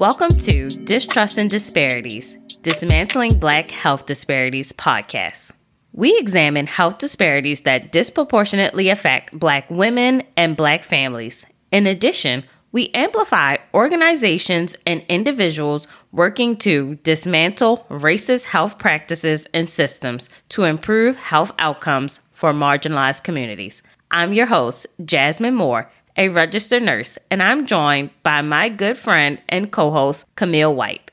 Welcome to Distrust and Disparities Dismantling Black Health Disparities podcast. We examine health disparities that disproportionately affect Black women and Black families. In addition, we amplify organizations and individuals working to dismantle racist health practices and systems to improve health outcomes for marginalized communities. I'm your host, Jasmine Moore, a registered nurse, and I'm joined by my good friend and co host, Camille White.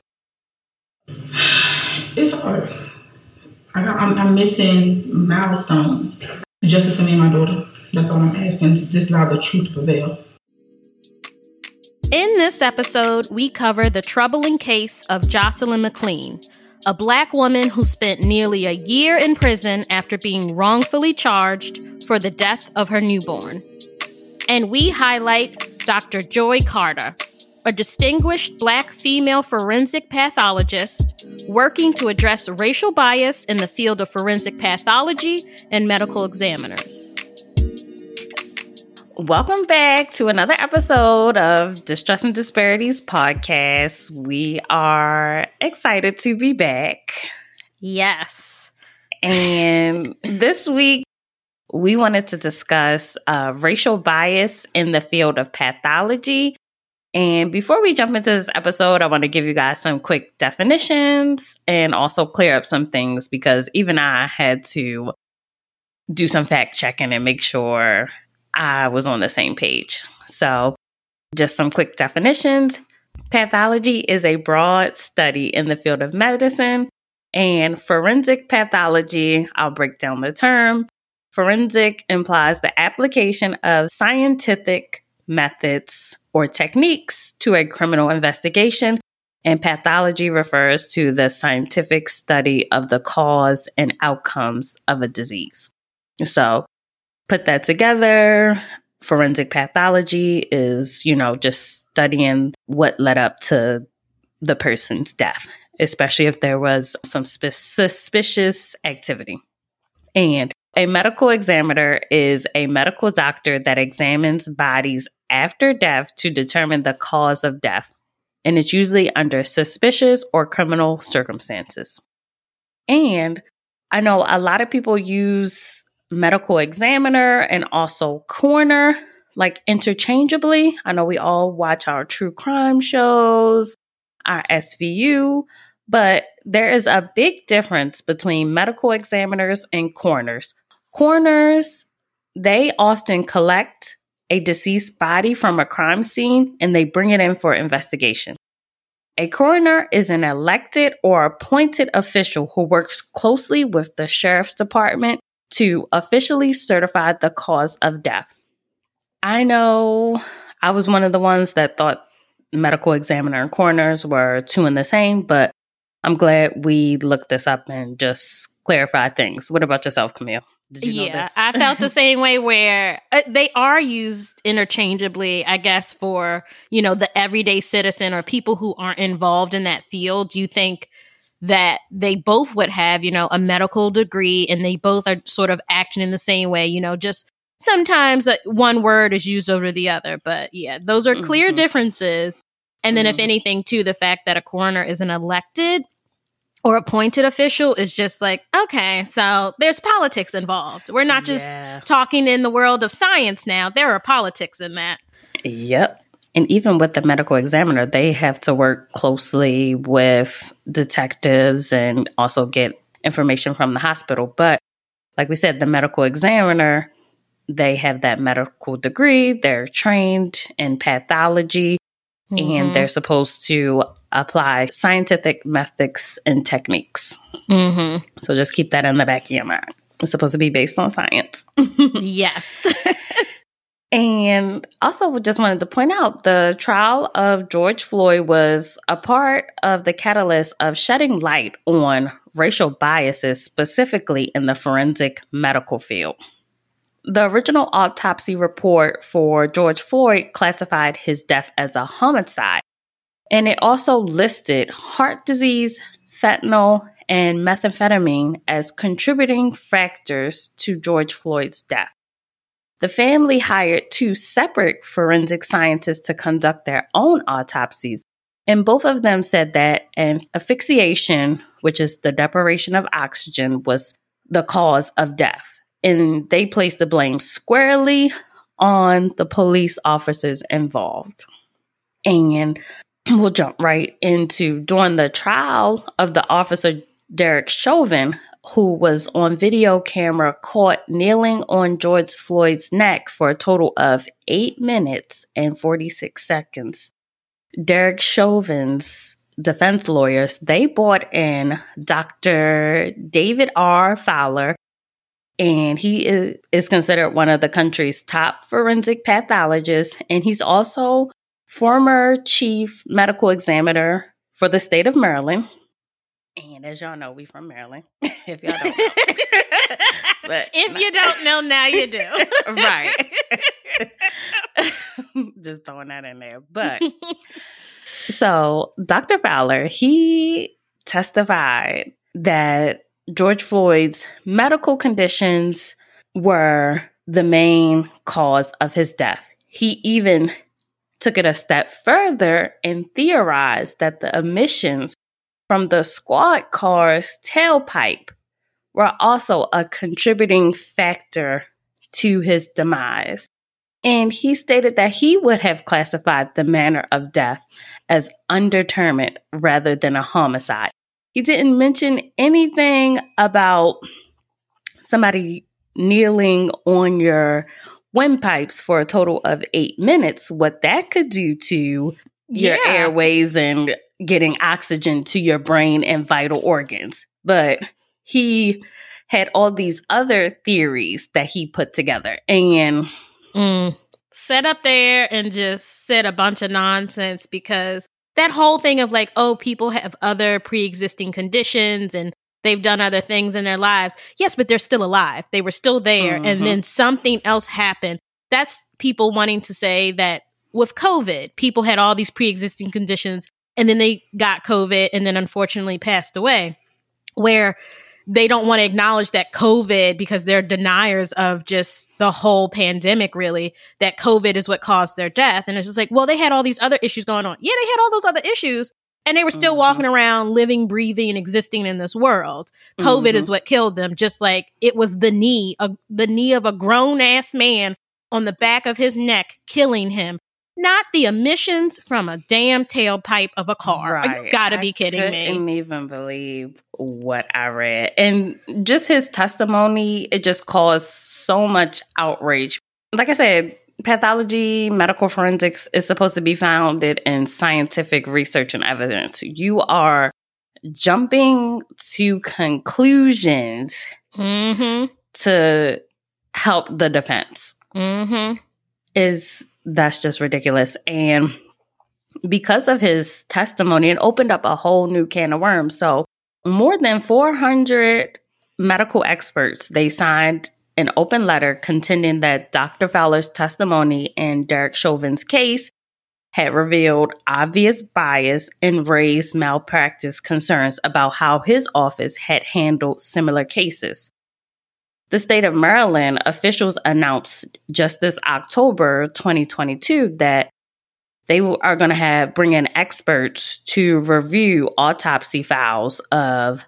It's hard. I got, I'm, I'm missing milestones. Justice for me and my daughter. That's all I'm asking. Just allow the truth to prevail. In this episode, we cover the troubling case of Jocelyn McLean, a black woman who spent nearly a year in prison after being wrongfully charged for the death of her newborn. And we highlight Dr. Joye Carter, a distinguished black female forensic pathologist working to address racial bias in the field of forensic pathology and medical examiners. Welcome back to another episode of Distrust and Disparities podcast. We are excited to be back. Yes. And this week, we wanted to discuss uh, racial bias in the field of pathology. And before we jump into this episode, I want to give you guys some quick definitions and also clear up some things because even I had to do some fact checking and make sure I was on the same page. So, just some quick definitions. Pathology is a broad study in the field of medicine, and forensic pathology, I'll break down the term, Forensic implies the application of scientific methods or techniques to a criminal investigation, and pathology refers to the scientific study of the cause and outcomes of a disease. So, put that together. Forensic pathology is, you know, just studying what led up to the person's death, especially if there was some sp- suspicious activity. And a medical examiner is a medical doctor that examines bodies after death to determine the cause of death, and it's usually under suspicious or criminal circumstances. And I know a lot of people use medical examiner and also coroner like interchangeably. I know we all watch our true crime shows, our SVU, but there is a big difference between medical examiners and coroners. Coroners, they often collect a deceased body from a crime scene and they bring it in for investigation. A coroner is an elected or appointed official who works closely with the sheriff's department to officially certify the cause of death. I know I was one of the ones that thought medical examiner and coroners were two in the same, but I'm glad we looked this up and just clarified things. What about yourself, Camille? Yeah, I felt the same way where uh, they are used interchangeably, I guess, for, you know, the everyday citizen or people who aren't involved in that field. Do you think that they both would have, you know, a medical degree and they both are sort of acting in the same way, you know, just sometimes uh, one word is used over the other. But yeah, those are clear mm-hmm. differences. And then, mm-hmm. if anything, too, the fact that a coroner is an elected or appointed official is just like, okay, so there's politics involved. We're not just yeah. talking in the world of science now. There are politics in that. Yep. And even with the medical examiner, they have to work closely with detectives and also get information from the hospital. But like we said, the medical examiner, they have that medical degree, they're trained in pathology, mm-hmm. and they're supposed to apply scientific methods and techniques. Mm-hmm. So just keep that in the back of your mind. It's supposed to be based on science. yes. and also, just wanted to point out the trial of George Floyd was a part of the catalyst of shedding light on racial biases, specifically in the forensic medical field. The original autopsy report for George Floyd classified his death as a homicide and it also listed heart disease, fentanyl, and methamphetamine as contributing factors to George Floyd's death. The family hired two separate forensic scientists to conduct their own autopsies, And both of them said that an asphyxiation, which is the deprivation of oxygen, was the cause of death. And they placed the blame squarely on the police officers involved. And we'll jump right into during the trial of the officer Derek Chauvin, who was on video camera caught kneeling on George Floyd's neck for a total of eight minutes and 46 seconds. Derek Chauvin's defense lawyers, they brought in Dr. David R. Fowler, and he is, is considered one of the country's top forensic pathologists, and he's also former chief medical examiner for the state of Maryland. And as y'all know, we from Maryland. if y'all don't know. but if you don't know now you do. right. Just throwing that in there. But so Dr. Fowler, he testified that George Floyd's medical conditions were the main cause of his death. He even took it a step further and theorized that the emissions from the squad car's tailpipe were also a contributing factor to his demise. And he stated that he would have classified the manner of death as undetermined rather than a homicide. He didn't mention anything about somebody kneeling on your windpipes for a total of eight minutes, what that could do to your yeah. airways and getting oxygen to your brain and vital organs. But he had all these other theories that he put together. And mm. set up there and just said a bunch of nonsense because that whole thing of like, oh, people have other pre existing conditions and they've done other things in their lives. Yes, but they're still alive. They were still there. Mm-hmm. And then something else happened. That's people wanting to say that with COVID, people had all these pre existing conditions and then they got COVID and then unfortunately passed away. Where they don't want to acknowledge that COVID, because they're deniers of just the whole pandemic, really, that COVID is what caused their death. And it's just like, well, they had all these other issues going on. Yeah, they had all those other issues, and they were still mm-hmm. walking around living, breathing, and existing in this world. COVID mm-hmm. is what killed them, just like it was the knee, a, the knee of a grown ass man on the back of his neck killing him not the emissions from a damn tailpipe of a car. Right. You gotta be kidding me. I. Couldn't even believe what I read, and just his testimony. It just caused so much outrage. Like I said, pathology, medical forensics is supposed to be founded in scientific research and evidence. You are jumping to conclusions mm-hmm. to help the defense. Mm-hmm. Is that's just ridiculous. And because of his testimony, it opened up a whole new can of worms. So, more than 400 medical experts they signed an open letter contending that Dr. Fowler's testimony in Derek Chauvin's case had revealed obvious bias and raised malpractice concerns about how his office had handled similar cases. The state of Maryland officials announced just this October 2022 that they are going to have bring in experts to review autopsy files of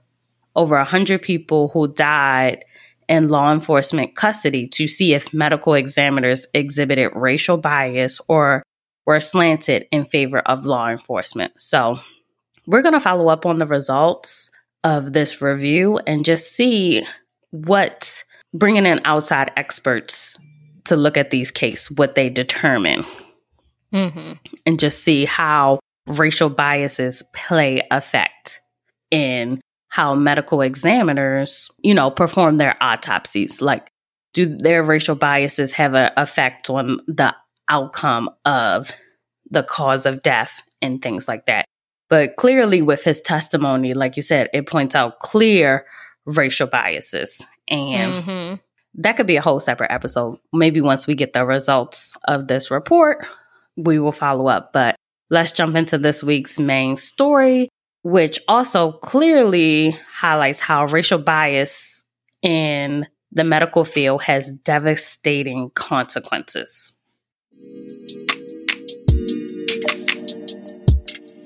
over 100 people who died in law enforcement custody to see if medical examiners exhibited racial bias or were slanted in favor of law enforcement. So, we're going to follow up on the results of this review and just see what bringing in outside experts to look at these cases, what they determine, mm-hmm. and just see how racial biases play effect in how medical examiners, you know, perform their autopsies. Like, do their racial biases have an effect on the outcome of the cause of death and things like that? But clearly, with his testimony, like you said, it points out clear racial biases and mm-hmm. that could be a whole separate episode. Maybe once we get the results of this report, we will follow up. But let's jump into this week's main story, which also clearly highlights how racial bias in the medical field has devastating consequences.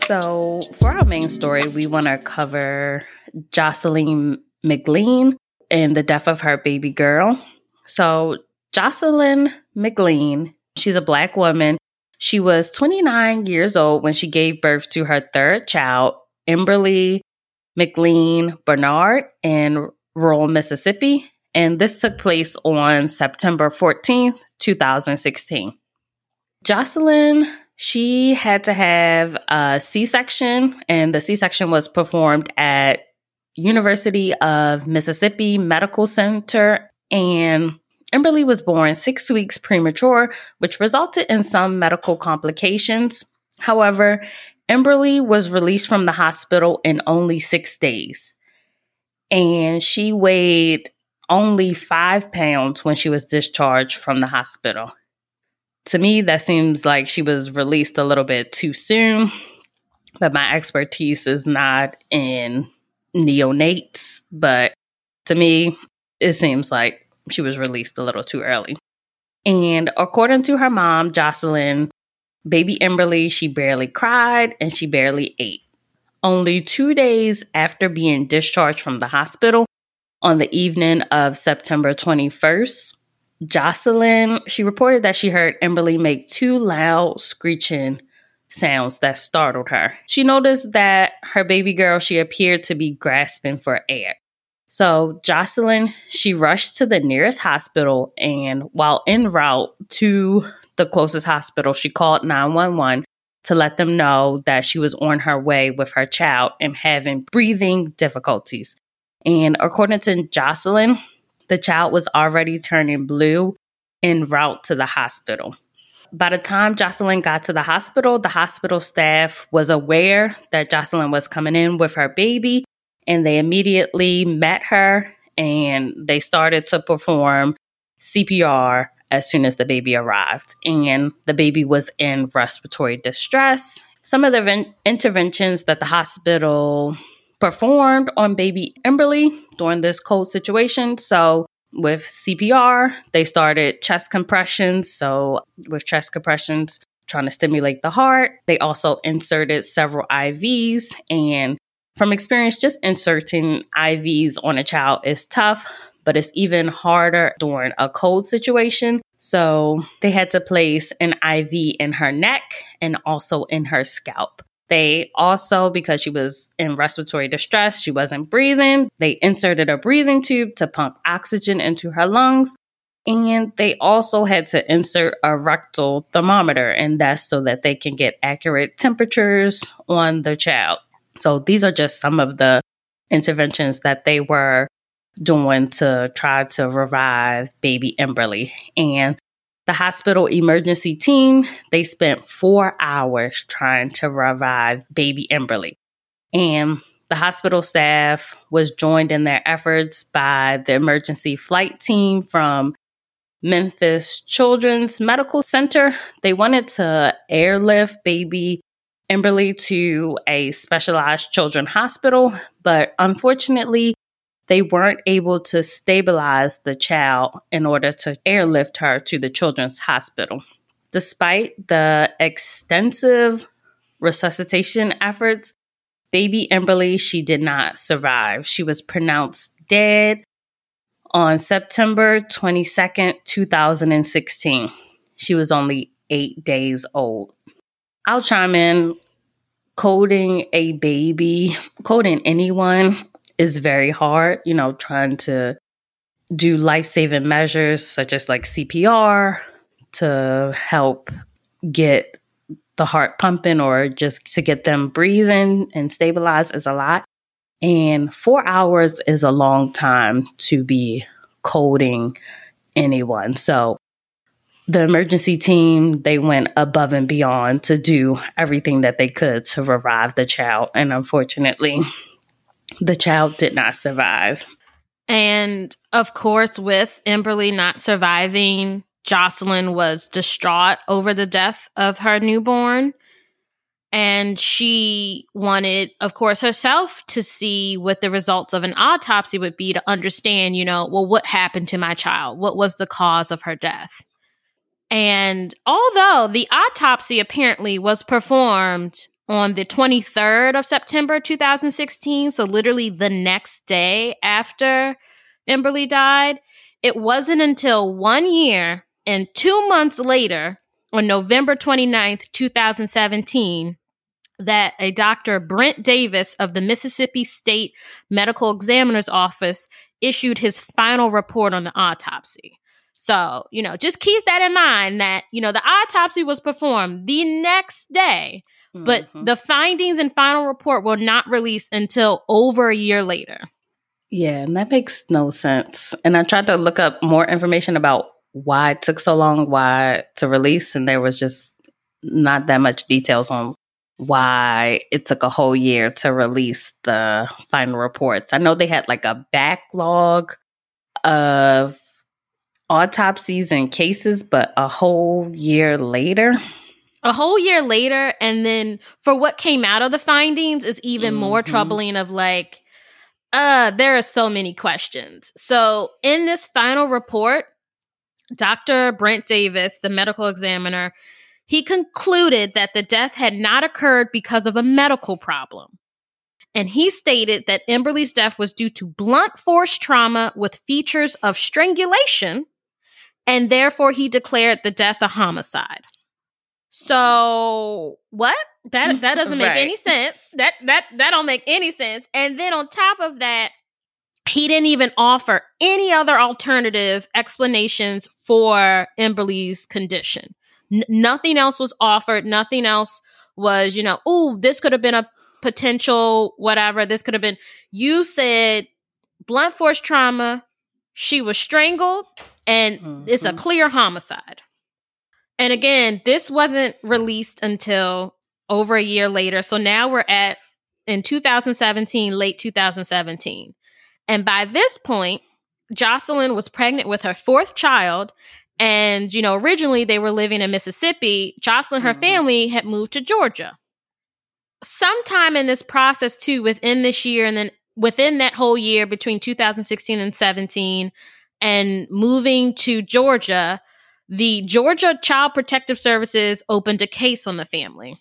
So, for our main story, we want to cover Jocelyn McLean and the death of her baby girl. So, Jocelyn McLean, she's a black woman. She was 29 years old when she gave birth to her third child, Emberly McLean Bernard, in rural Mississippi. And this took place on September 14th, 2016. Jocelyn, she had to have a C section, and the C section was performed at University of Mississippi Medical Center. And Emberly was born six weeks premature, which resulted in some medical complications. However, Emberly was released from the hospital in only six days. And she weighed only five pounds when she was discharged from the hospital. To me, that seems like she was released a little bit too soon, but my expertise is not in neonates. But to me, it seems like she was released a little too early. And according to her mom, Jocelyn, baby Emberly, she barely cried and she barely ate. Only two days after being discharged from the hospital, on the evening of September 21st, Jocelyn, she reported that she heard Emberly make two loud screeching sounds that startled her. She noticed that her baby girl, she appeared to be grasping for air. So Jocelyn, she rushed to the nearest hospital and while en route to the closest hospital, she called 911 to let them know that she was on her way with her child and having breathing difficulties. And according to Jocelyn, the child was already turning blue en route to the hospital. By the time Jocelyn got to the hospital, the hospital staff was aware that Jocelyn was coming in with her baby, and they immediately met her and they started to perform CPR as soon as the baby arrived. And the baby was in respiratory distress. Some of the interventions that the hospital performed on baby Emberly during this code situation. So, with CPR, they started chest compressions. So, with chest compressions, trying to stimulate the heart. They also inserted several IVs. And from experience, just inserting IVs on a child is tough, but it's even harder during a code situation. So they had to place an IV in her neck and also in her scalp. They also, because she was in respiratory distress, she wasn't breathing, they inserted a breathing tube to pump oxygen into her lungs. And they also had to insert a rectal thermometer, and that's so that they can get accurate temperatures on the child. So these are just some of the interventions that they were doing to try to revive baby Emberly. And the hospital emergency team, they spent four hours trying to revive baby Emberly. And the hospital staff was joined in their efforts by the emergency flight team from Memphis Children's Medical Center. They wanted to airlift baby Emberly to a specialized children's hospital, but unfortunately, they weren't able to stabilize the child in order to airlift her to the children's hospital. Despite the extensive resuscitation efforts, baby Emberly, she did not survive. She was pronounced dead on September 22nd, 2016. She was only eight days old. I'll chime in. Coding a baby, coding anyone is very hard, you know, trying to do life saving measures such as like CPR to help get the heart pumping or just to get them breathing and stabilized is a lot. And four hours is a long time to be coding anyone. So the emergency team, they went above and beyond to do everything that they could to revive the child. And unfortunately, the child did not survive. And of course, with Emberly not surviving, Jocelyn was distraught over the death of her newborn. And she wanted, of course, herself to see what the results of an autopsy would be to understand, you know, well, what happened to my child? What was the cause of her death? And although the autopsy apparently was performed on the 23rd of September 2016, so literally the next day after Emberly died. It wasn't until one year and two months later, on November 29th, 2017, that a Dr. Brent Davis of the Mississippi State Medical Examiner's Office issued his final report on the autopsy. So, you know, just keep that in mind that, you know, the autopsy was performed the next day, mm-hmm. but the findings and final report were not released until over a year later. Yeah, and that makes no sense. And I tried to look up more information about why it took so long, why to release, and there was just not that much details on why it took a whole year to release the final reports. I know they had like a backlog of autopsies and cases, but a whole year later. A whole year later, and then for what came out of the findings is even mm-hmm. more troubling of like, uh, there are so many questions. So in this final report, Dr. Brent Davis, the medical examiner, he concluded that the death had not occurred because of a medical problem. And he stated that Emberly's death was due to blunt force trauma with features of strangulation, and therefore he declared the death a homicide. So what? That that doesn't make right. any sense. That that that don't make any sense. And then on top of that, he didn't even offer any other alternative explanations for Emberly's condition. N- nothing else was offered. Nothing else was, you know, oh, this could have been a potential whatever. This could have been. You said blunt force trauma. She was strangled, and mm-hmm. it's a mm-hmm. clear homicide. And again, this wasn't released until over a year later. So now we're at in 2017, late 2017. And by this point, Jocelyn was pregnant with her fourth child and, you know, originally they were living in Mississippi. Jocelyn, her mm-hmm. family had moved to Georgia. Sometime in this process, too, within this year, and then within that whole year between 2016 and 17, and moving to Georgia, the Georgia Child Protective Services opened a case on the family.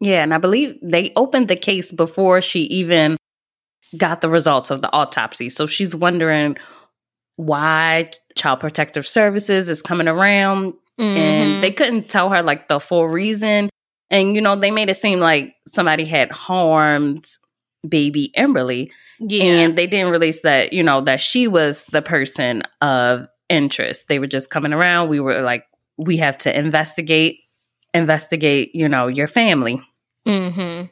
Yeah, and I believe they opened the case before she even got the results of the autopsy. So she's wondering why Child Protective Services is coming around. Mm-hmm. And they couldn't tell her like the full reason. And, you know, they made it seem like somebody had harmed baby Emberly. Yeah. And they didn't release that, you know, that she was the person of interest. They were just coming around. We were like, we have to investigate, investigate, you know, your family. Mm-hmm.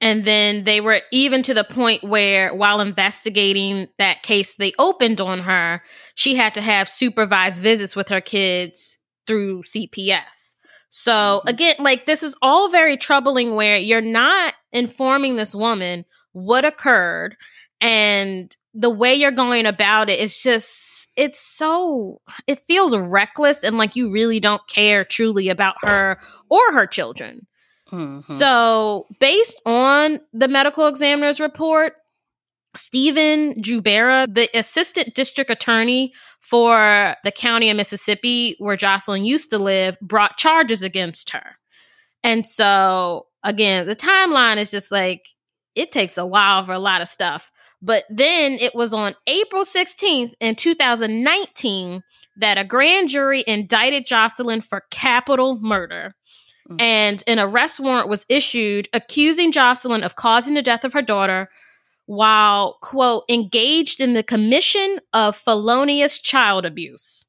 And then they were even to the point where, while investigating that case they opened on her, she had to have supervised visits with her kids through CPS. So, mm-hmm. again, like this is all very troubling where you're not informing this woman what occurred and the way you're going about it is just it's so it feels reckless and like you really don't care truly about her or her children Mm-hmm. So, based on the medical examiner's report, Stephen Jubera, the assistant district attorney for the county of Mississippi where Jocelyn used to live, brought charges against her. And so, again, the timeline is just like it takes a while for a lot of stuff. But then it was on April 16th in 2019 that a grand jury indicted Jocelyn for capital murder. Mm. And an arrest warrant was issued accusing Jocelyn of causing the death of her daughter while, quote, engaged in the commission of felonious child abuse.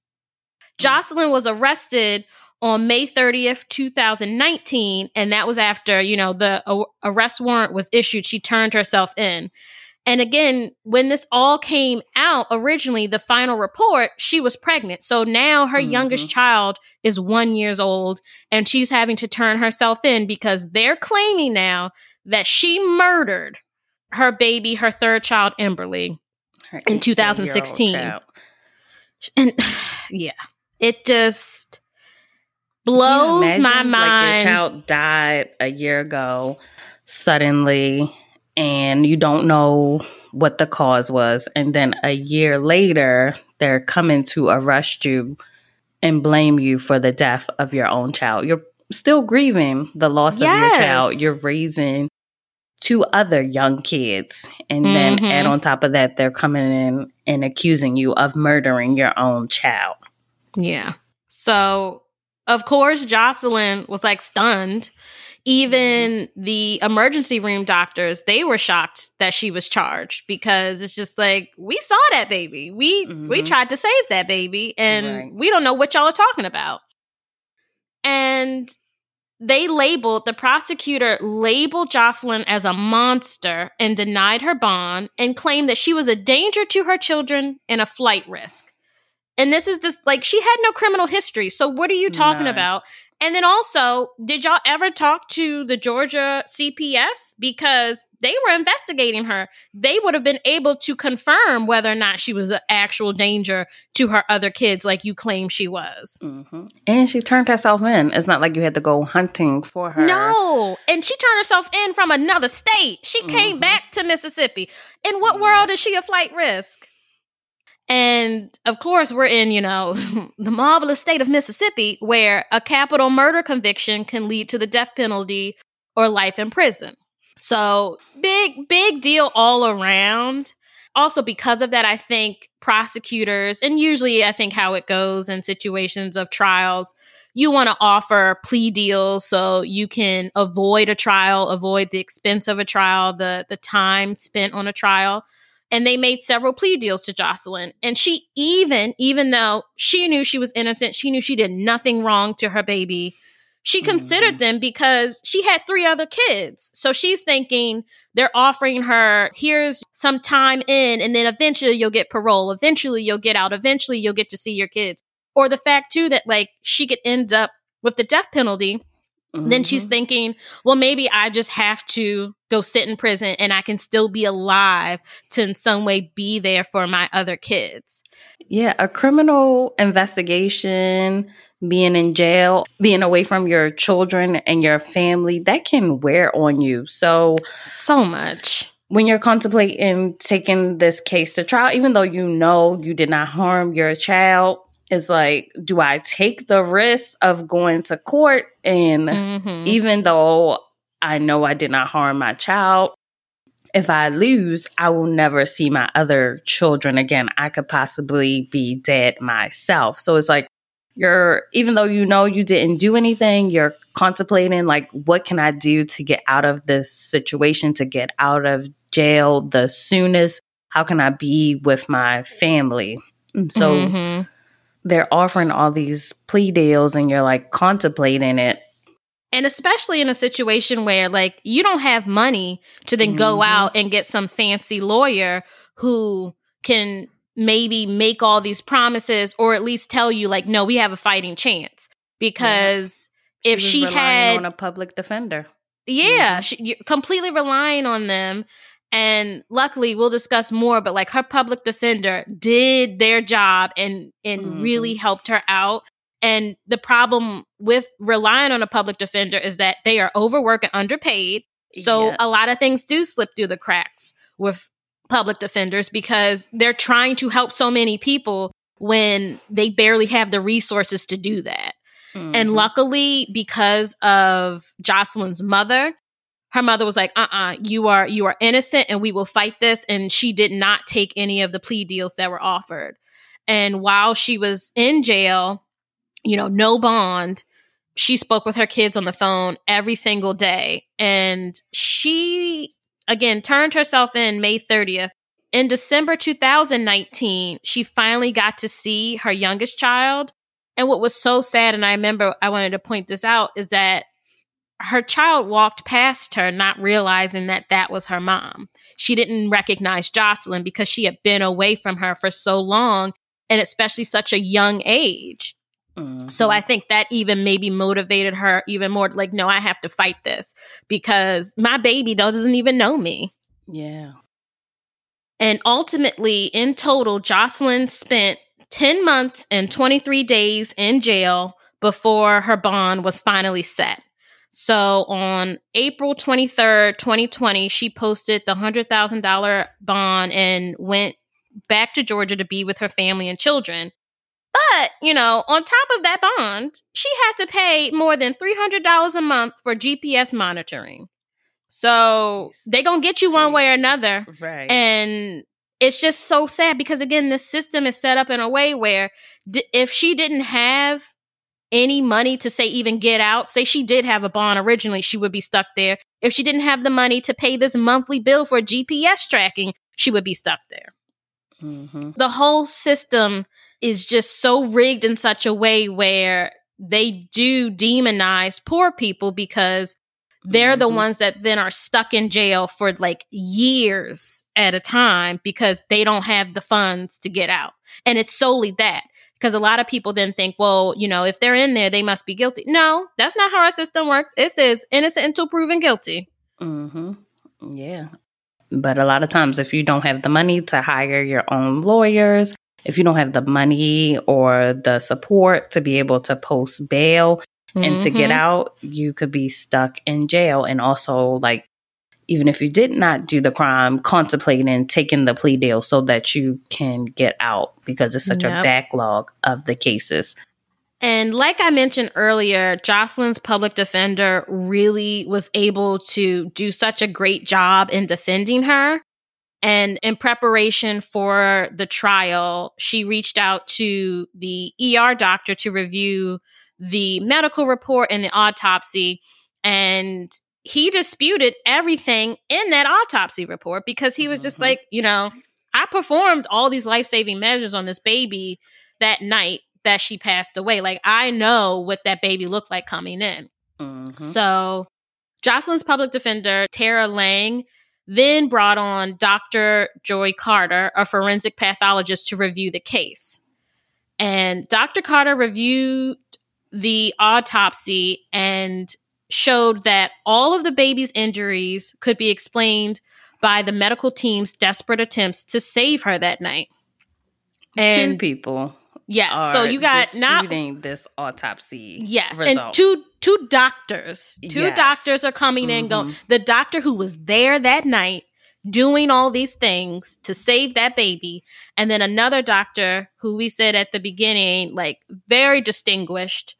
Mm. Jocelyn was arrested on May 30th, 2019, and that was after, you know, the arrest warrant was issued. She turned herself in. And again, when this all came out originally, the final report, she was pregnant. So now her mm-hmm. youngest child is one years old and she's having to turn herself in because they're claiming now that she murdered her baby, her third child, Emberly, her in 2016. And yeah, it just blows my mind. Like your child died a year ago suddenly and you don't know what the cause was. And then a year later, they're coming to arrest you and blame you for the death of your own child. You're still grieving the loss Yes. of your child. You're raising two other young kids. And then Mhm. add on top of that, they're coming in and accusing you of murdering your own child. Yeah. So, of course, Jocelyn was like stunned. Even the emergency room doctors, they were shocked that she was charged because it's just like we saw that baby. We we Mhm. tried to save that baby and Right. we don't know what y'all are talking about. And they labeled the prosecutor labeled Jocelyn as a monster and denied her bond and claimed that she was a danger to her children and a flight risk. And this is just like she had no criminal history. So what are you talking None. about? And then also, did y'all ever talk to the Georgia CPS because they were investigating her? They would have been able to confirm whether or not she was an actual danger to her other kids, like you claim she was. hmm And she turned herself in. It's not like you had to go hunting for her. No, and she turned herself in from another state. She came Mhm. back to Mississippi. In what Yeah. world is she a flight risk? And of course, we're in, you know, the marvelous state of Mississippi where a capital murder conviction can lead to the death penalty or life in prison. So, big, big deal all around. Also, because of that, I think prosecutors, and usually I think how it goes in situations of trials, you want to offer plea deals so you can avoid a trial, avoid the expense of a trial, the the time spent on a trial. And they made several plea deals to Jocelyn. And she even, even though she knew she was innocent, she knew she did nothing wrong to her baby. She considered them because she had three other kids. So she's thinking they're offering her, here's some time in, and then eventually you'll get parole. Eventually you'll get out. Eventually you'll get to see your kids. Or the fact, too, that like she could end up with the death penalty then she's Mhm. thinking, well, maybe I just have to go sit in prison and I can still be alive to in some way be there for my other kids. Yeah, a criminal investigation, being in jail, being away from your children and your family, that can wear on you. So So much. when you're contemplating taking this case to trial, even though you know you did not harm your child, it's like, do I take the risk of going to court? And Mhm. even though I know I did not harm my child, if I lose, I will never see my other children again. I could possibly be dead myself. So it's like you're, even though you know you didn't do anything, you're contemplating, like, what can I do to get out of this situation, to get out of jail the soonest? How can I be with my family? And so Mhm. they're offering all these plea deals, and you're like contemplating it. And especially in a situation where like you don't have money to then go Mhm. out and get some fancy lawyer who can maybe make all these promises or at least tell you like no we have a fighting chance because if was she had on a public defender. Yeah, Mhm. she, you're completely relying on them. And luckily, we'll discuss more. But like her public defender did their job and and Mhm. really helped her out. And the problem with relying on a public defender is that they are overworked and underpaid. So Yeah. a lot of things do slip through the cracks with public defenders because they're trying to help so many people when they barely have the resources to do that. And Mhm. luckily, because of Jocelyn's mother, her mother was like, uh uh you are you are innocent and we will fight this. And she did not take any of the plea deals that were offered. And while she was in jail, you know, no bond, she spoke with her kids on the phone every single day. And she again turned herself in May 30th. In December 2019, she finally got to see her youngest child. And what was so sad, and I remember I wanted to point this out, is that her child walked past her, not realizing that that was her mom. She didn't recognize Jocelyn because she had been away from her for so long, and especially such a young age. So. I mm-hmm. think that even maybe motivated her even more. Like, no, I have to fight this because my baby doesn't even know me. yeah. And ultimately, in total, Jocelyn spent 10 months and 23 days in jail before her bond was finally set. So on April 23rd, 2020, she posted the $100,000 bond and went back to Georgia to be with her family and children. But, you know, on top of that bond, she had to pay more than $300 a month for GPS monitoring. So they're going to get you one way or another. Right. And it's just so sad because, again, the system is set up in a way where d- if she didn't have any money to say even get out, say she did have a bond originally, she would be stuck there. If she didn't have the money to pay this monthly bill for GPS tracking, she would be stuck there. hmm The whole system is just so rigged in such a way where they do demonize poor people because they're the Mhm. ones that then are stuck in jail for like years at a time because they don't have the funds to get out. And it's solely that. Because a lot of people then think, well, you know, if they're in there, they must be guilty. No, that's not how our system works. It says innocent until proven guilty. hmm Yeah. But a lot of times, if you don't have the money to hire your own lawyers, if you don't have the money or the support to be able to post bail and to get Mhm. out, you could be stuck in jail. And also, like, even if you did not do the crime, contemplating taking the plea deal so that you can get out because it's such a backlog of the cases. And like I mentioned earlier, Jocelyn's public defender really was able to do such a great job in defending her. And in preparation for the trial, she reached out to the ER doctor to review the medical report and the autopsy. And he disputed everything in that autopsy report because he was just Mhm. like, you know, I performed all these life saving measures on this baby that night that she passed away. Like, I know what that baby looked like coming in. Mhm. So, Jocelyn's public defender, Tara Lang, then brought on Dr. Joye Carter, a forensic pathologist, to review the case. And Dr. Carter reviewed the autopsy and showed that all of the baby's injuries could be explained by the medical team's desperate attempts to save her that night. Two And people yes, so you got not this autopsy. Yes, result. and two two doctors, two Yes. doctors are coming in. Going mm-hmm. the doctor who was there that night doing all these things to save that baby, and then another doctor who we said at the beginning, like very distinguished.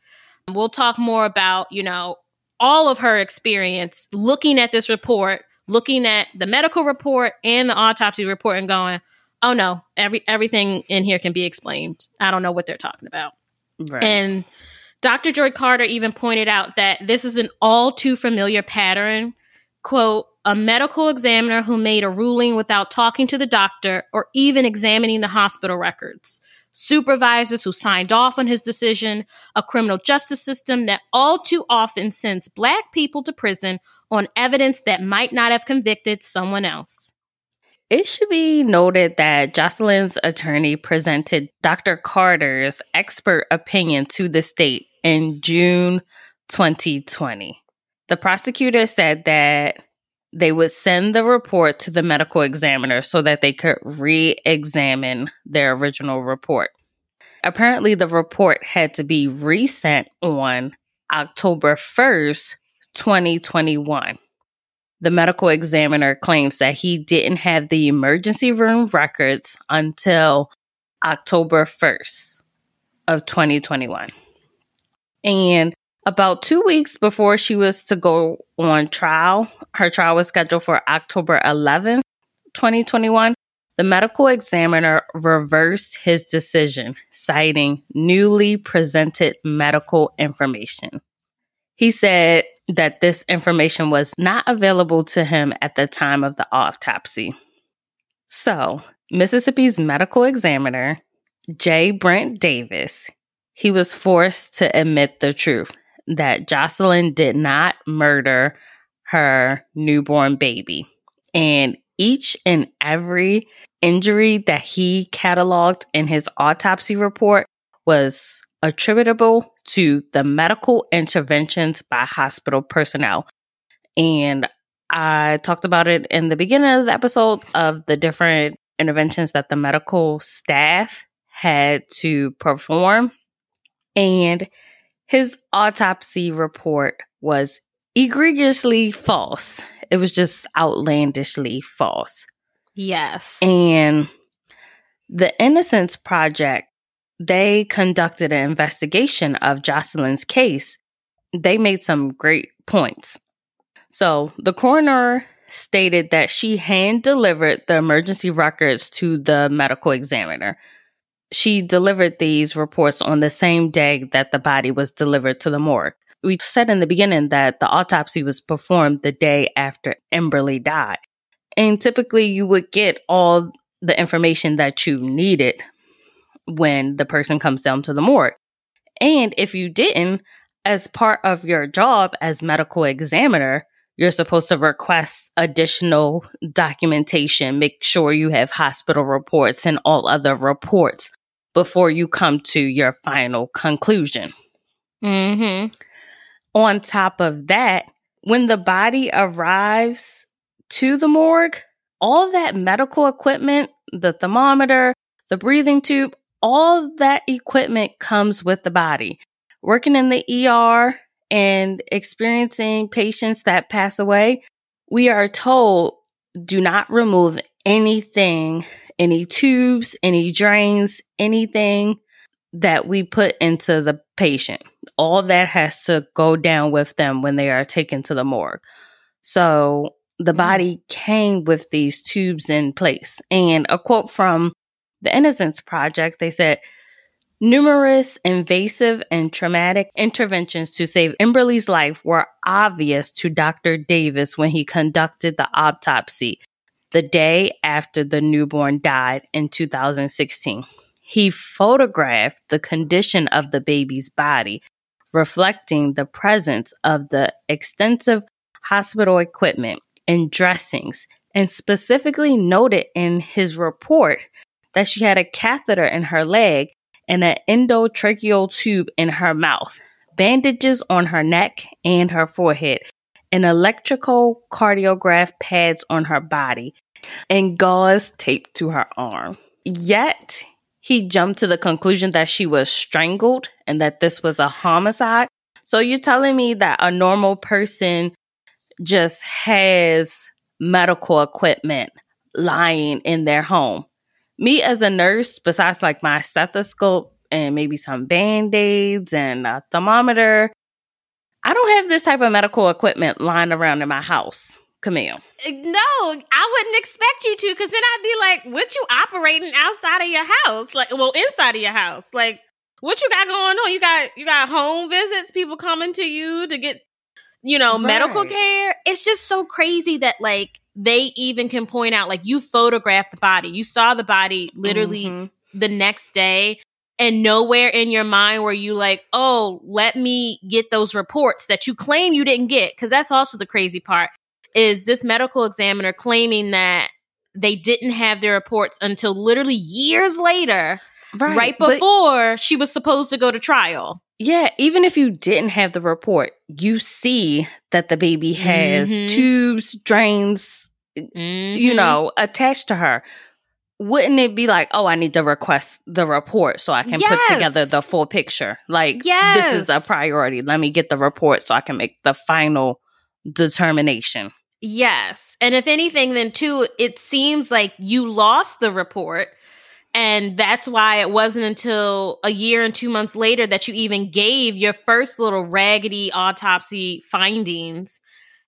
We'll talk more about you know all of her experience looking at this report, looking at the medical report and the autopsy report, and going, "Oh no, every everything in here can be explained. I don't know what they're talking about." Right. And Dr. Joye Carter even pointed out that this is an all too familiar pattern. Quote, a medical examiner who made a ruling without talking to the doctor or even examining the hospital records. Supervisors who signed off on his decision, a criminal justice system that all too often sends black people to prison on evidence that might not have convicted someone else. It should be noted that Jocelyn's attorney presented Dr. Carter's expert opinion to the state in June 2020. The prosecutor said that they would send the report to the medical examiner so that they could re examine their original report. Apparently, the report had to be resent on October 1st, 2021 the medical examiner claims that he didn't have the emergency room records until October 1st of 2021. And about 2 weeks before she was to go on trial, her trial was scheduled for October 11th, 2021. The medical examiner reversed his decision, citing newly presented medical information. He said that this information was not available to him at the time of the autopsy. So, Mississippi's medical examiner, J. Brent Davis, he was forced to admit the truth that Jocelyn did not murder her newborn baby. And each and every injury that he cataloged in his autopsy report was attributable to the medical interventions by hospital personnel. And I talked about it in the beginning of the episode of the different interventions that the medical staff had to perform. And his autopsy report was egregiously false. It was just outlandishly false. Yes. And the Innocence Project they conducted an investigation of Jocelyn's case, they made some great points. So the coroner stated that she hand delivered the emergency records to the medical examiner. She delivered these reports on the same day that the body was delivered to the morgue. We said in the beginning that the autopsy was performed the day after Emberly died. And typically, you would get all the information that you needed when the person comes down to the morgue. And if you didn't, as part of your job as medical examiner, you're supposed to request additional documentation, make sure you have hospital reports and all other reports before you come to your final conclusion. Mm-hmm. On top of that, when the body arrives to the morgue, all that medical equipment, the thermometer, the breathing tube, all that equipment comes with the body. Working in the ER and experiencing patients that pass away, we are told do not remove anything, any tubes, any drains, anything that we put into the patient. All that has to go down with them when they are taken to the morgue. So the mm. body came with these tubes in place. And a quote from the Innocence Project, they said, Numerous invasive and traumatic interventions to save Emberly's life were obvious to Dr. Davis when he conducted the autopsy the day after the newborn died in 2016. He photographed the condition of the baby's body, reflecting the presence of the extensive hospital equipment and dressings, and specifically noted in his report that she had a catheter in her leg and an endotracheal tube in her mouth, bandages on her neck and her forehead, and electrical cardiograph pads on her body, and gauze taped to her arm. Yet, he jumped to the conclusion that she was strangled and that this was a homicide. So, you're telling me that a normal person just has medical equipment lying in their home me as a nurse, besides like my stethoscope and maybe some band aids and a thermometer, I don't have this type of medical equipment lying around in my house. Camille. No, I wouldn't expect you to because then I'd be like, what you operating outside of your house? Like, well, inside of your house. Like, what you got going on? You got you got home visits, people coming to you to get, you know, right. medical care. It's just so crazy that like they even can point out like you photographed the body you saw the body literally mm-hmm. the next day and nowhere in your mind were you like oh let me get those reports that you claim you didn't get because that's also the crazy part is this medical examiner claiming that they didn't have their reports until literally years later right, right before but- she was supposed to go to trial yeah, even if you didn't have the report, you see that the baby has mm-hmm. tubes, drains, mm-hmm. you know, attached to her. Wouldn't it be like, oh, I need to request the report so I can yes. put together the full picture? Like, yes. this is a priority. Let me get the report so I can make the final determination. Yes. And if anything, then too, it seems like you lost the report. And that's why it wasn't until a year and two months later that you even gave your first little raggedy autopsy findings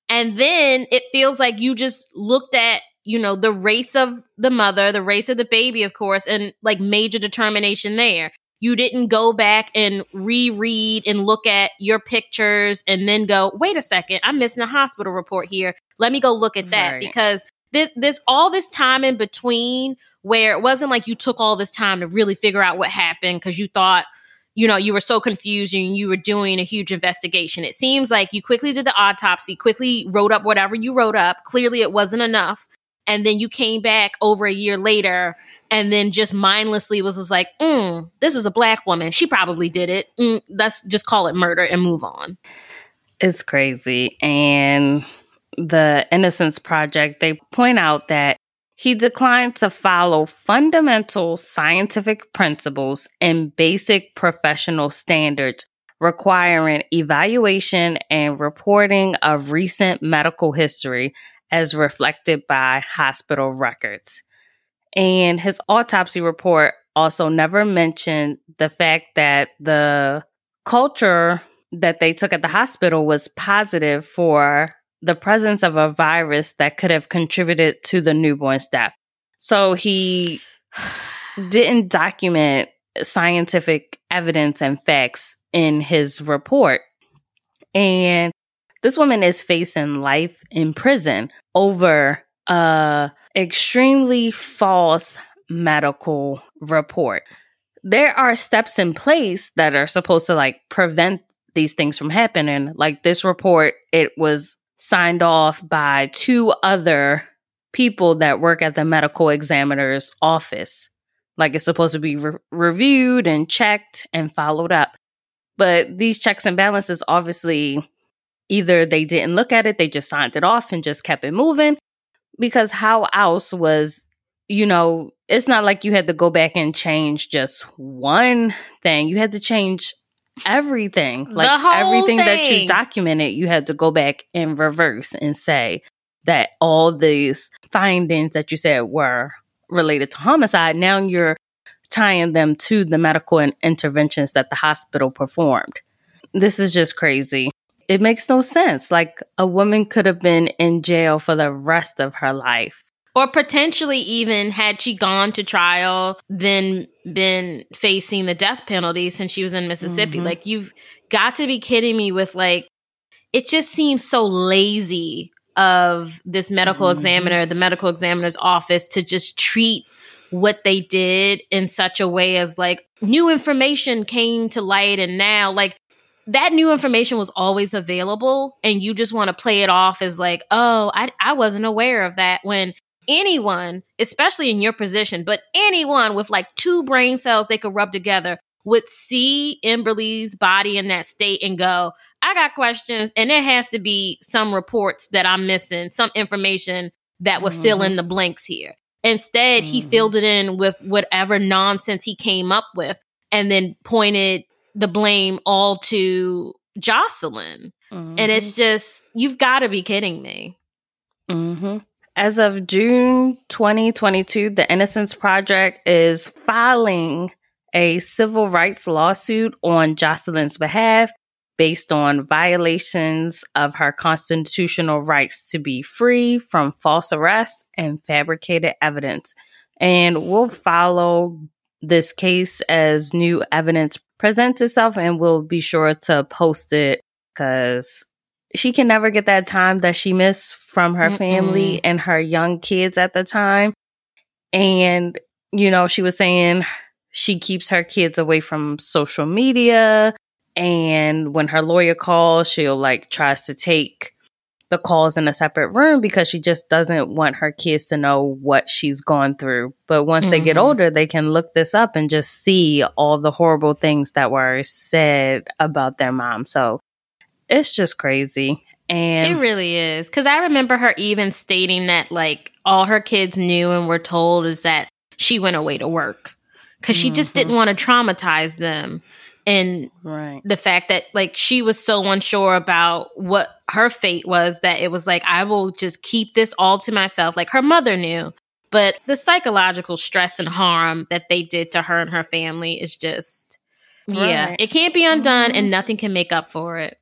and then it feels like you just looked at, you know, the race of the mother, the race of the baby, of course, and like major determination there. You didn't go back and reread and look at your pictures and then go, wait a second, I'm missing a hospital report here. Let me go look at that right. because there's, there's all this time in between where it wasn't like you took all this time to really figure out what happened because you thought, you know, you were so confused and you were doing a huge investigation. It seems like you quickly did the autopsy, quickly wrote up whatever you wrote up. Clearly, it wasn't enough. And then you came back over a year later and then just mindlessly was just like, mm, this is a black woman. She probably did it. Mm, let's just call it murder and move on. It's crazy. And the Innocence Project, they point out that he declined to follow fundamental scientific principles and basic professional standards requiring evaluation and reporting of recent medical history as reflected by hospital records. And his autopsy report also never mentioned the fact that the culture that they took at the hospital was positive for the presence of a virus that could have contributed to the newborn's death. So he didn't document scientific evidence and facts in his report. And this woman is facing life in prison over a extremely false medical report. There are steps in place that are supposed to like prevent these things from happening. Like this report, it was signed off by two other people that work at the medical examiner's office. Like it's supposed to be re- reviewed and checked and followed up. But these checks and balances obviously either they didn't look at it, they just signed it off and just kept it moving. Because how else was, you know, it's not like you had to go back and change just one thing. You had to change everything. Like everything thing. that you documented, you had to go back in reverse and say that all these findings that you said were related to homicide. Now you're tying them to the medical interventions that the hospital performed. This is just crazy. It makes no sense. Like a woman could have been in jail for the rest of her life. Or potentially even had she gone to trial, then been facing the death penalty since she was in Mississippi. Mhm. Like you've got to be kidding me with like it just seems so lazy of this medical Mhm. examiner, the medical examiner's office to just treat what they did in such a way as like new information came to light and now like that new information was always available and you just want to play it off as like oh I, I wasn't aware of that when anyone especially in your position but anyone with like two brain cells they could rub together would see Emberly's body in that state and go i got questions and there has to be some reports that i'm missing some information that would fill in the blanks here instead he Mhm. filled it in with whatever nonsense he came up with and then pointed the blame all to Jocelyn. And it's just, you've got to be kidding me. hmm As of June 2022, the Innocence Project is filing a civil rights lawsuit on Jocelyn's behalf based on violations of her constitutional rights to be free from false arrests and fabricated evidence. And we'll follow this case as new evidence presents itself and we'll be sure to post it because she can never get that time that she missed from her family and her young kids at the time. And, you know, she was saying she keeps her kids away from social media. And when her lawyer calls, she'll like tries to take the calls in a separate room because she just doesn't want her kids to know what she's gone through. But once they get Mhm. older, they can look this up and just see all the horrible things that were said about their mom. So it's just crazy. And it really is. Because I remember her even stating that, like, all her kids knew and were told is that she went away to work. Because she just Mhm. didn't want to traumatize them. And right. the fact that like she was so unsure about what her fate was that it was like I will just keep this all to myself like her mother knew but the psychological stress and harm that they did to her and her family is just yeah it can't be undone Mhm. and nothing can make up for it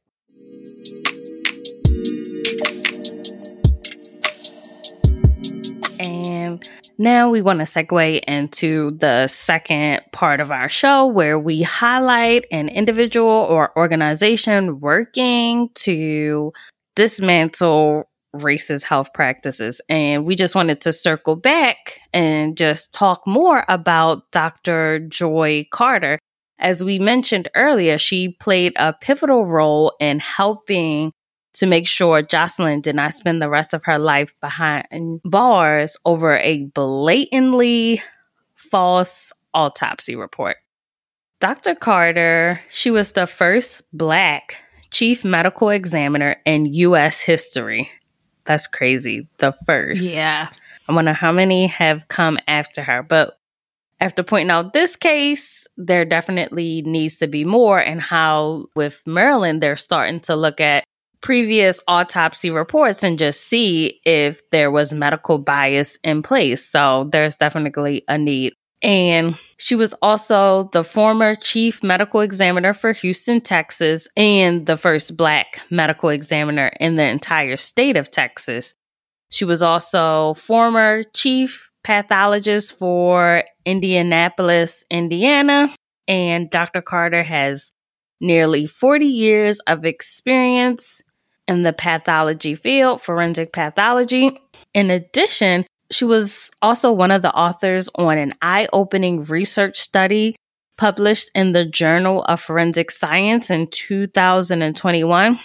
And now we want to segue into the second part of our show where we highlight an individual or organization working to dismantle racist health practices. And we just wanted to circle back and just talk more about Dr. Joye Carter. As we mentioned earlier, she played a pivotal role in helping to make sure Jocelyn did not spend the rest of her life behind bars over a blatantly false autopsy report. Dr. Carter, she was the first black chief medical examiner in US history. That's crazy. The first. yeah I wonder how many have come after her. But after pointing out this case, there definitely needs to be more, and how with Maryland, they're starting to look at previous autopsy reports and just see if there was medical bias in place. So there's definitely a need. And She was also the former chief medical examiner for Houston, Texas, and the first black medical examiner in the entire state of Texas. She was also former chief pathologist for Indianapolis, Indiana, and Dr. Carter has nearly 40 years of experience in the pathology field, forensic pathology. In addition, she was also one of the authors on an eye opening research study published in the Journal of Forensic Science in 2021.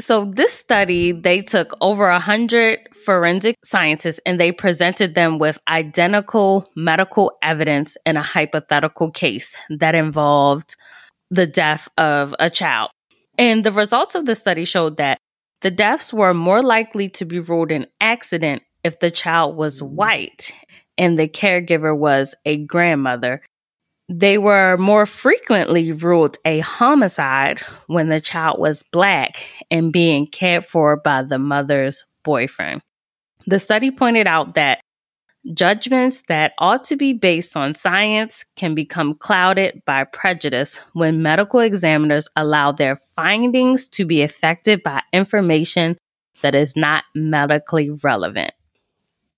So, this study, they took over 100 forensic scientists and they presented them with identical medical evidence in a hypothetical case that involved the death of a child. And the results of the study showed that the deaths were more likely to be ruled an accident if the child was mm. white and the caregiver was a grandmother. They were more frequently ruled a homicide when the child was black and being cared for by the mother's boyfriend. The study pointed out that judgments that ought to be based on science can become clouded by prejudice when medical examiners allow their findings to be affected by information that is not medically relevant.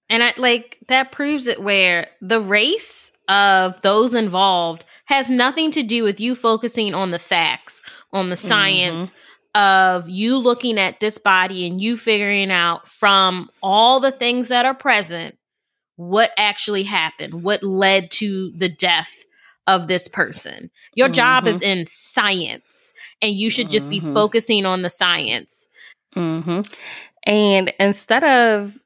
And I like that proves it where the race of those involved has nothing to do with you focusing on the facts, on the science mm-hmm. of you looking at this body and you figuring out from all the things that are present what actually happened, what led to the death of this person. Your mm-hmm. job is mm-hmm. in science and you should just mm-hmm. be focusing on the science. Mm-hmm. And instead of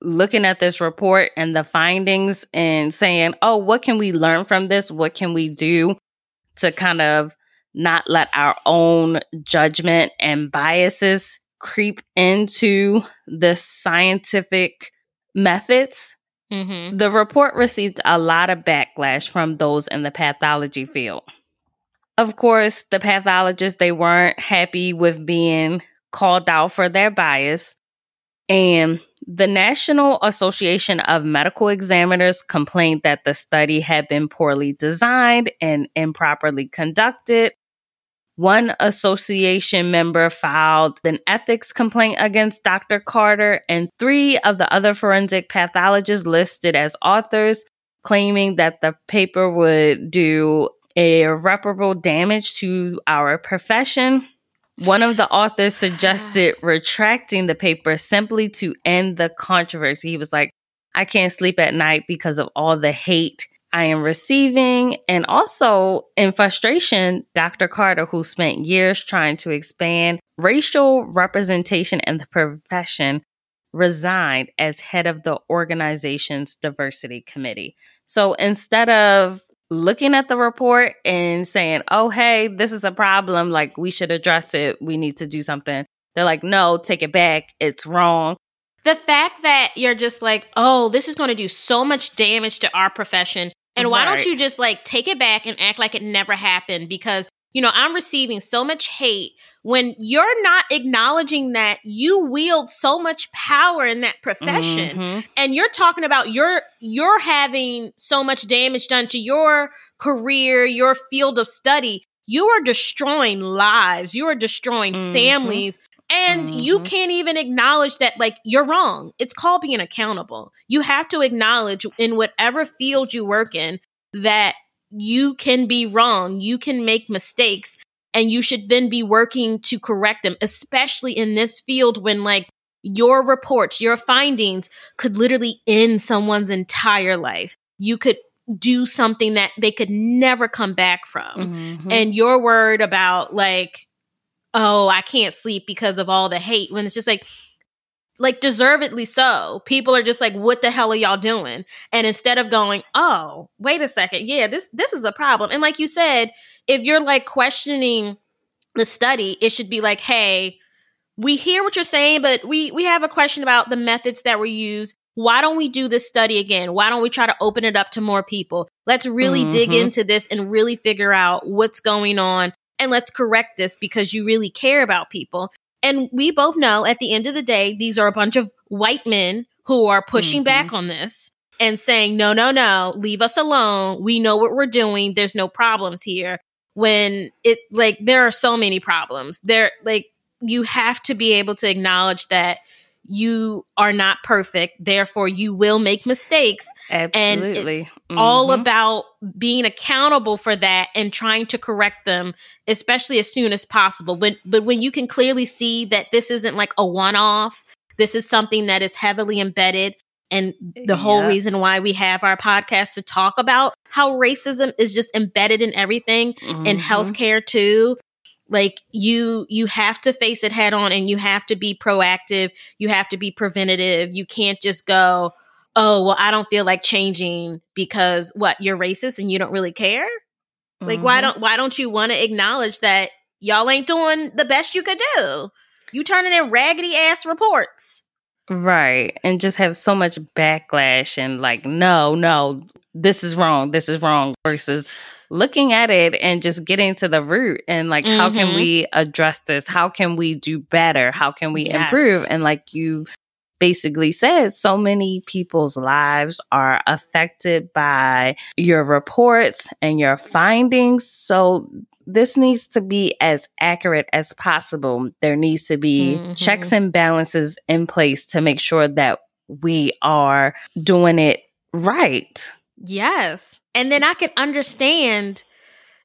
looking at this report and the findings and saying, oh, what can we learn from this? What can we do to kind of not let our own judgment and biases creep into the scientific methods? Mm-hmm. The report received a lot of backlash from those in the pathology field. Of course, the pathologists, they weren't happy with being called out for their bias. And the National Association of Medical Examiners complained that the study had been poorly designed and improperly conducted. One association member filed an ethics complaint against Dr. Carter, and three of the other forensic pathologists listed as authors claiming that the paper would do irreparable damage to our profession. One of the authors suggested retracting the paper simply to end the controversy. He was like, I can't sleep at night because of all the hate I am receiving. And also in frustration, Dr. Carter, who spent years trying to expand racial representation in the profession, resigned as head of the organization's diversity committee. So instead of looking at the report and saying, oh, hey, this is a problem. Like, we should address it. We need to do something. They're like, no, take it back. It's wrong. The fact that you're just like, oh, this is going to do so much damage to our profession. And why don't you just like take it back and act like it never happened? Because you know, I'm receiving so much hate when you're not acknowledging that you wield so much power in that profession mm-hmm. and you're talking about your you're having so much damage done to your career, your field of study. You are destroying lives. You are destroying mm-hmm. families. And mm-hmm. you can't even acknowledge that, like, you're wrong. It's called being accountable. You have to acknowledge in whatever field you work in that you can be wrong, you can make mistakes, and you should then be working to correct them, especially in this field when, like, your reports, your findings could literally end someone's entire life. You could do something that they could never come back from. Mm-hmm. And your word about, like, oh, I can't sleep because of all the hate, when it's just like, like deservedly so. People are just like, what the hell are y'all doing? And instead of going, oh, wait a second, yeah, this this is a problem. And like you said, if you're like questioning the study, it should be like, hey, we hear what you're saying, but we we have a question about the methods that were used. Why don't we do this study again? Why don't we try to open it up to more people? Let's really mm-hmm. dig into this and really figure out what's going on and let's correct this because you really care about people. And we both know at the end of the day, these are a bunch of white men who are pushing mm-hmm. back on this. and saying, no, no, no, leave us alone. We know what we're doing. There's no problems here. When it, like, there are so many problems. There, like, you have to be able to acknowledge that you are not perfect. Therefore, you will make mistakes. Absolutely. And it's all about being accountable for that and trying to correct them, especially as soon as possible. But, but when you can clearly see that this isn't like a one off, this is something that is heavily embedded and the whole reason why we have our podcast to talk about how racism is just embedded in everything in Mhm. healthcare too like you you have to face it head on and you have to be proactive you have to be preventative you can't just go oh well i don't feel like changing because what you're racist and you don't really care like why Mhm. don't why don't you want to acknowledge that y'all ain't doing the best you could do you turning in raggedy ass reports Right. And just have so much backlash and like, no, no, this is wrong. This is wrong versus looking at it and just getting to the root and like, how can Mhm. we address this? How can we do better? How can we Yes. improve? And like you basically said, so many people's lives are affected by your reports and your findings. So this needs to be as accurate as possible. There needs to be Mhm. checks and balances in place to make sure that we are doing it right. Yes. And then I can understand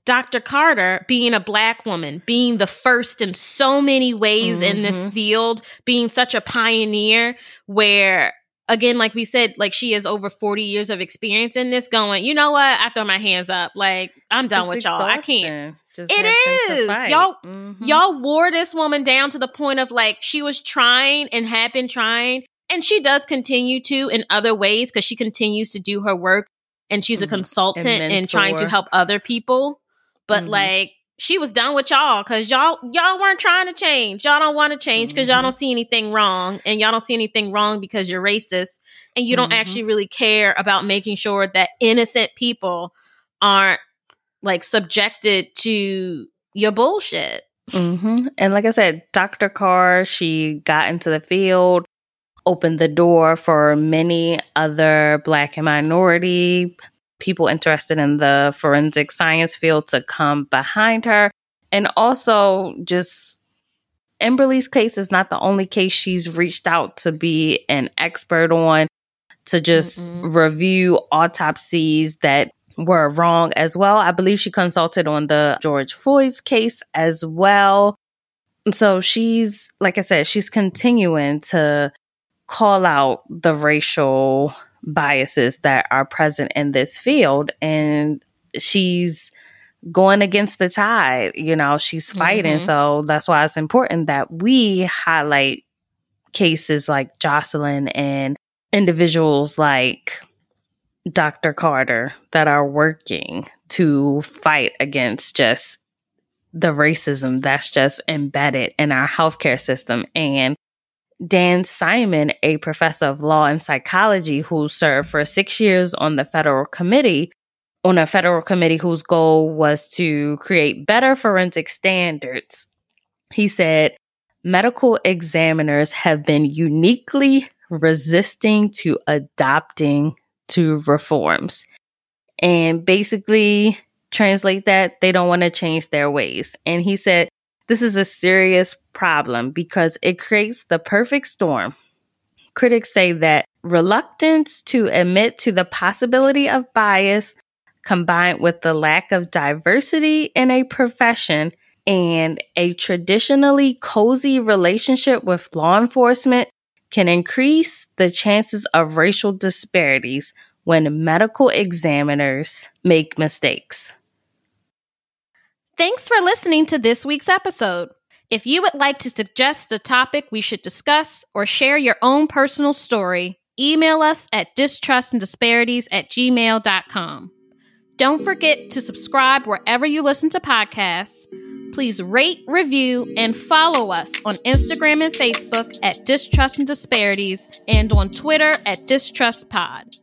Dr. Carter being a black woman, being the first in so many ways in this Mhm. field, being such a pioneer where again like we said like she has over 40 years of experience in this going, "You know what? I throw my hands up. Like I'm done It's with y'all. I can't." Just It is. Y'all- Mhm. Y'all wore this woman down to the point of like she was trying and had been trying. And she does continue to in other ways because she continues to do her work and she's a Mhm. consultant And and, trying to help other people. But Mhm. like she was done with y'all because y'all y'all weren't trying to change. Y'all don't want to change because y'all Mhm. don't see anything wrong. And y'all don't see anything wrong because you're racist. And you don't Mhm. actually really care about making sure that innocent people aren't like subjected to your bullshit. hmm And like I said, Dr. Carr, she got into the field, opened the door for many other Black and minority people interested in the forensic science field to come behind her. And also, just Emberly's case is not the only case she's reached out to be an expert on, to just Mm-mm. review autopsies that were wrong as well. I believe she consulted on the George Floyd's case as well. So she's, like I said, she's continuing to call out the racial biases that are present in this field. And she's going against the tide. You know, she's fighting. Mhm. So that's why it's important that we highlight cases like Jocelyn and individuals like Dr. Carter that are working to fight against just the racism that's just embedded in our healthcare system. And Dan Simon, a professor of law and psychology who served for six years on the federal committee, on a federal committee whose goal was to create better forensic standards, he said medical examiners have been uniquely resisting to adopting to reforms. And basically, translate that, they don't want to change their ways. And he said, this is a serious problem because it creates the perfect storm. Critics say that reluctance to admit to the possibility of bias combined with the lack of diversity in a profession and a traditionally cozy relationship with law enforcement can increase the chances of racial disparities when medical examiners make mistakes. Thanks for listening to this week's episode. If you would like to suggest a topic we should discuss or share your own personal story, email us at distrustanddisparities at gmail.com. Don't forget to subscribe wherever you listen to podcasts. Please rate, review, and follow us on Instagram and Facebook at Distrust and Disparities and on Twitter at DistrustPod.